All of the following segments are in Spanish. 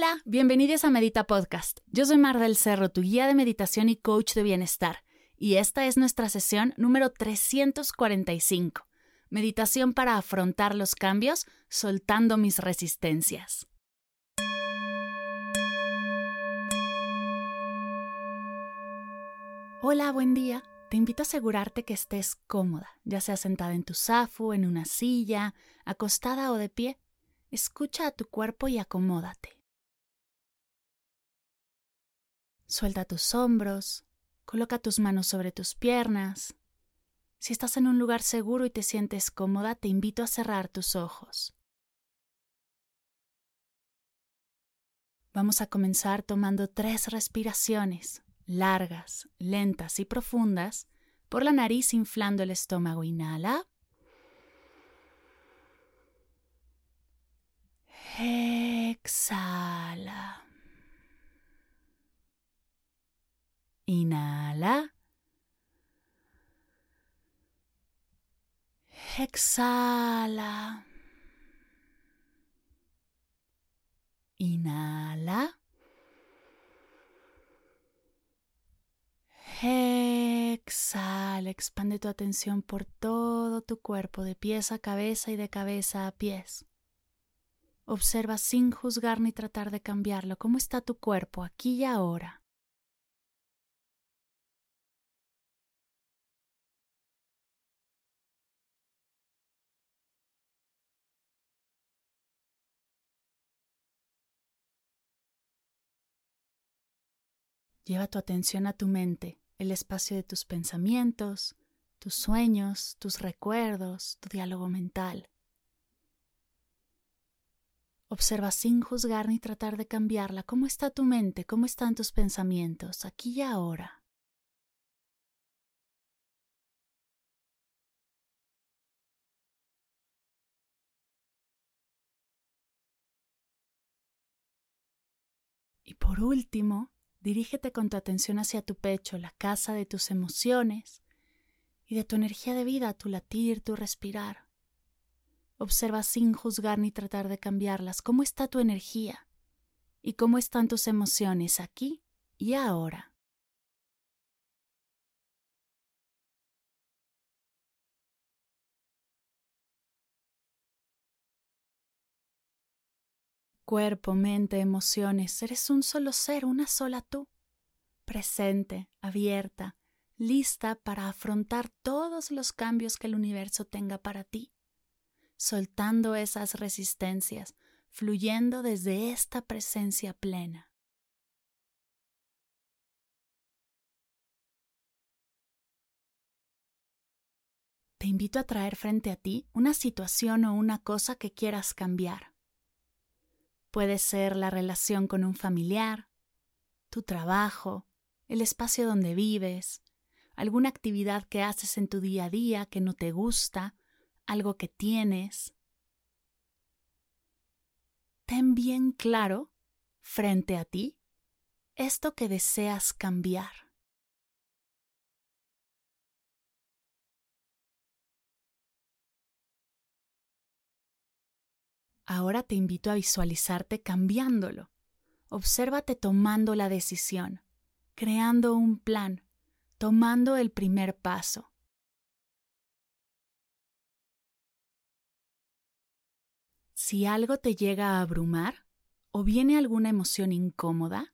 Hola, bienvenidos a Medita Podcast. Yo soy Mar del Cerro, tu guía de meditación y coach de bienestar, y esta es nuestra sesión número 345. Meditación para afrontar los cambios soltando mis resistencias. Hola, buen día. Te invito a asegurarte que estés cómoda, ya sea sentada en tu zafu, en una silla, acostada o de pie. Escucha a tu cuerpo y acomódate. Suelta tus hombros, coloca tus manos sobre tus piernas. Si estás en un lugar seguro y te sientes cómoda, te invito a cerrar tus ojos. Vamos a comenzar tomando tres respiraciones, largas, lentas y profundas, por la nariz inflando el estómago. Inhala. Exhala. Inhala. Exhala. Inhala. Exhala, expande tu atención por todo tu cuerpo, de pies a cabeza y de cabeza a pies. Observa sin juzgar ni tratar de cambiarlo cómo está tu cuerpo aquí y ahora. Lleva tu atención a tu mente, el espacio de tus pensamientos, tus sueños, tus recuerdos, tu diálogo mental. Observa sin juzgar ni tratar de cambiarla cómo está tu mente, cómo están tus pensamientos, aquí y ahora. Y por último, Dirígete con tu atención hacia tu pecho, la casa de tus emociones y de tu energía de vida, tu latir, tu respirar. Observa sin juzgar ni tratar de cambiarlas cómo está tu energía y cómo están tus emociones aquí y ahora. Cuerpo, mente, emociones, eres un solo ser, una sola tú, presente, abierta, lista para afrontar todos los cambios que el universo tenga para ti, soltando esas resistencias, fluyendo desde esta presencia plena. Te invito a traer frente a ti una situación o una cosa que quieras cambiar Puede ser la relación con un familiar, tu trabajo, el espacio donde vives, alguna actividad que haces en tu día a día que no te gusta, algo que tienes. Ten bien claro, frente a ti, esto que deseas cambiar. Ahora te invito a visualizarte cambiándolo. Obsérvate tomando la decisión, creando un plan, tomando el primer paso. Si algo te llega a abrumar o viene alguna emoción incómoda,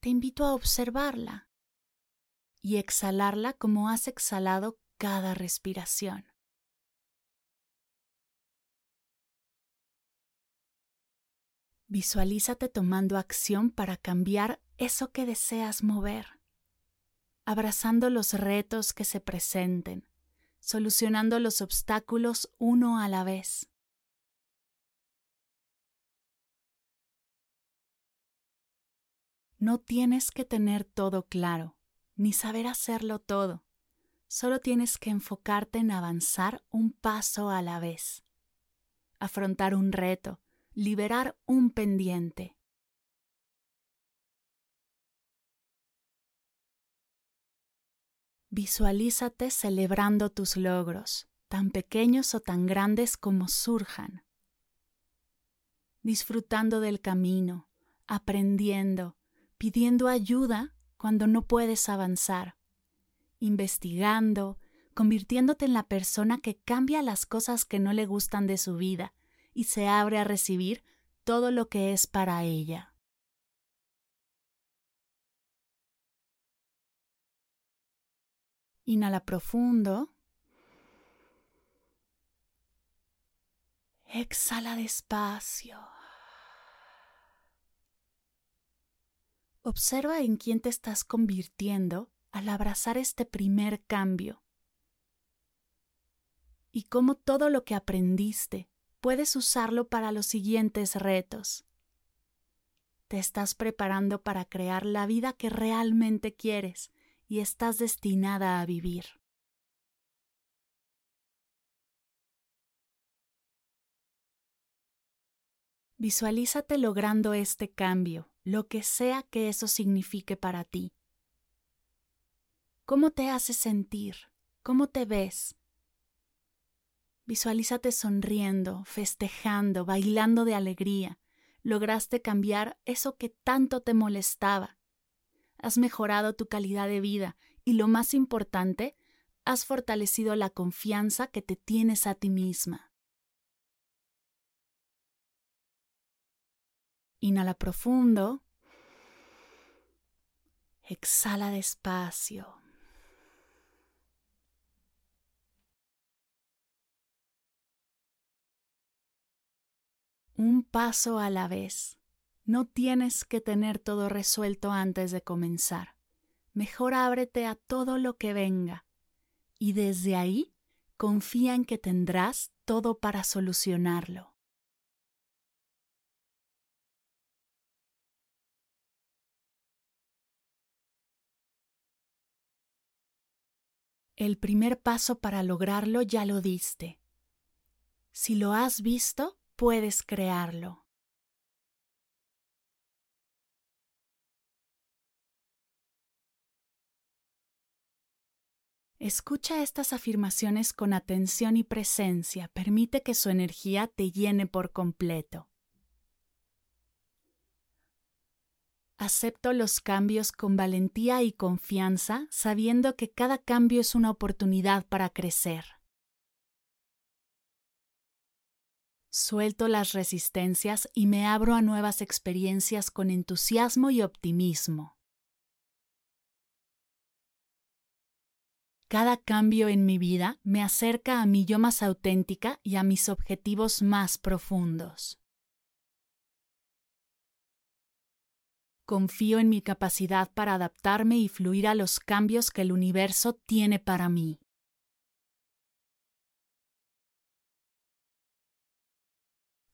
te invito a observarla y exhalarla como has exhalado cada respiración. Visualízate tomando acción para cambiar eso que deseas mover, abrazando los retos que se presenten, solucionando los obstáculos uno a la vez. No tienes que tener todo claro, ni saber hacerlo todo, solo tienes que enfocarte en avanzar un paso a la vez, afrontar un reto, liberar un pendiente. Visualízate celebrando tus logros, tan pequeños o tan grandes como surjan. Disfrutando del camino, aprendiendo, pidiendo ayuda cuando no puedes avanzar, investigando, convirtiéndote en la persona que cambia las cosas que no le gustan de su vida y se abre a recibir todo lo que es para ella. Inhala profundo. Exhala despacio. Observa en quién te estás convirtiendo al abrazar este primer cambio y cómo todo lo que aprendiste puedes usarlo para los siguientes retos. Te estás preparando para crear la vida que realmente quieres y estás destinada a vivir. Visualízate logrando este cambio, lo que sea que eso signifique para ti. ¿Cómo te hace sentir? ¿Cómo te ves? Visualízate sonriendo, festejando, bailando de alegría. Lograste cambiar eso que tanto te molestaba. Has mejorado tu calidad de vida y lo más importante, has fortalecido la confianza que te tienes a ti misma. Inhala profundo. Exhala despacio. Un paso a la vez. No tienes que tener todo resuelto antes de comenzar. Mejor ábrete a todo lo que venga. Y desde ahí confía en que tendrás todo para solucionarlo. El primer paso para lograrlo ya lo diste. Si lo has visto, puedes crearlo. Escucha estas afirmaciones con atención y presencia. Permite que su energía te llene por completo. Acepto los cambios con valentía y confianza, sabiendo que cada cambio es una oportunidad para crecer. Suelto las resistencias y me abro a nuevas experiencias con entusiasmo y optimismo. Cada cambio en mi vida me acerca a mi yo más auténtica y a mis objetivos más profundos. Confío en mi capacidad para adaptarme y fluir a los cambios que el universo tiene para mí.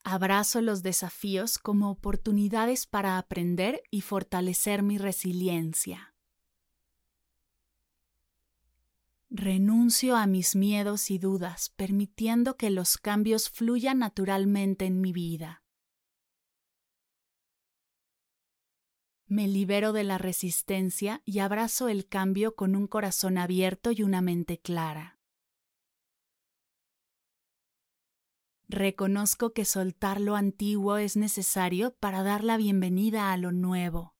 Abrazo los desafíos como oportunidades para aprender y fortalecer mi resiliencia. Renuncio a mis miedos y dudas, permitiendo que los cambios fluyan naturalmente en mi vida. Me libero de la resistencia y abrazo el cambio con un corazón abierto y una mente clara. Reconozco que soltar lo antiguo es necesario para dar la bienvenida a lo nuevo.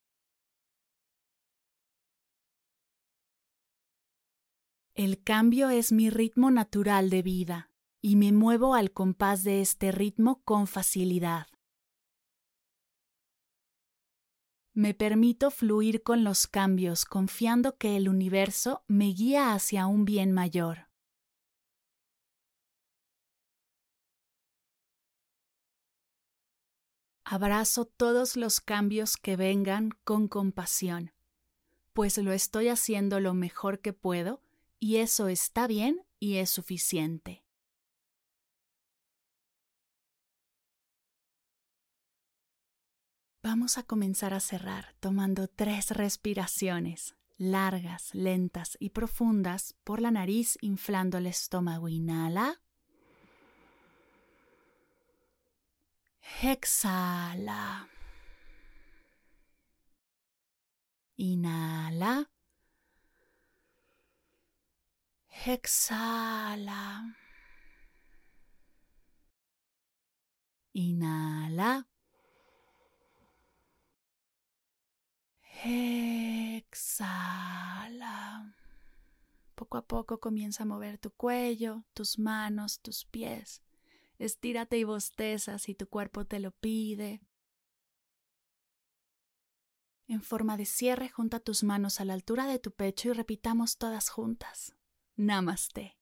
El cambio es mi ritmo natural de vida y me muevo al compás de este ritmo con facilidad. Me permito fluir con los cambios confiando que el universo me guía hacia un bien mayor. Abrazo todos los cambios que vengan con compasión, pues lo estoy haciendo lo mejor que puedo y eso está bien y es suficiente. Vamos a comenzar a cerrar tomando tres respiraciones largas, lentas y profundas por la nariz, inflando el estómago. Inhala. Exhala. Inhala. Exhala. Inhala. Exhala. Poco a poco comienza a mover tu cuello, tus manos, tus pies. Estírate y bosteza si tu cuerpo te lo pide. En forma de cierre, junta tus manos a la altura de tu pecho y repitamos todas juntas. Namaste.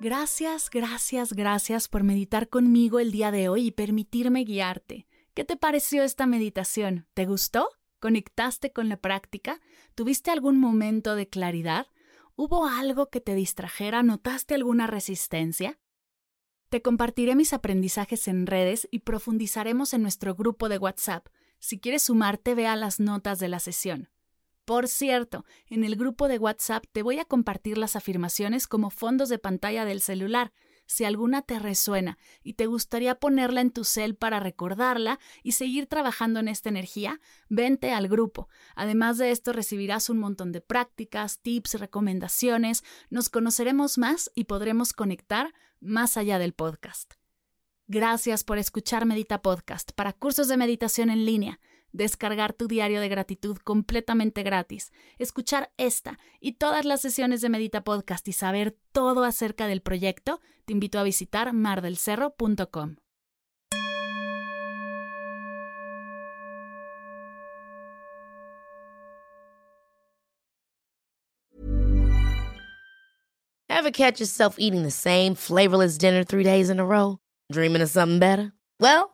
Gracias, gracias, gracias por meditar conmigo el día de hoy y permitirme guiarte. ¿Qué te pareció esta meditación? ¿Te gustó? ¿Conectaste con la práctica? ¿Tuviste algún momento de claridad? ¿Hubo algo que te distrajera? ¿Notaste alguna resistencia? Te compartiré mis aprendizajes en redes y profundizaremos en nuestro grupo de WhatsApp. Si quieres sumarte, vea las notas de la sesión. Por cierto, en el grupo de WhatsApp te voy a compartir las afirmaciones como fondos de pantalla del celular. Si alguna te resuena y te gustaría ponerla en tu cel para recordarla y seguir trabajando en esta energía, vente al grupo. Además de esto recibirás un montón de prácticas, tips, recomendaciones, nos conoceremos más y podremos conectar más allá del podcast. Gracias por escuchar Medita Podcast para cursos de meditación en línea descargar tu diario de gratitud completamente gratis, escuchar esta y todas las sesiones de Medita Podcast y saber todo acerca del proyecto, te invito a visitar mardelcerro.com. Ever catch yourself eating the same flavorless dinner three days in a row? Dreaming of something better? Well,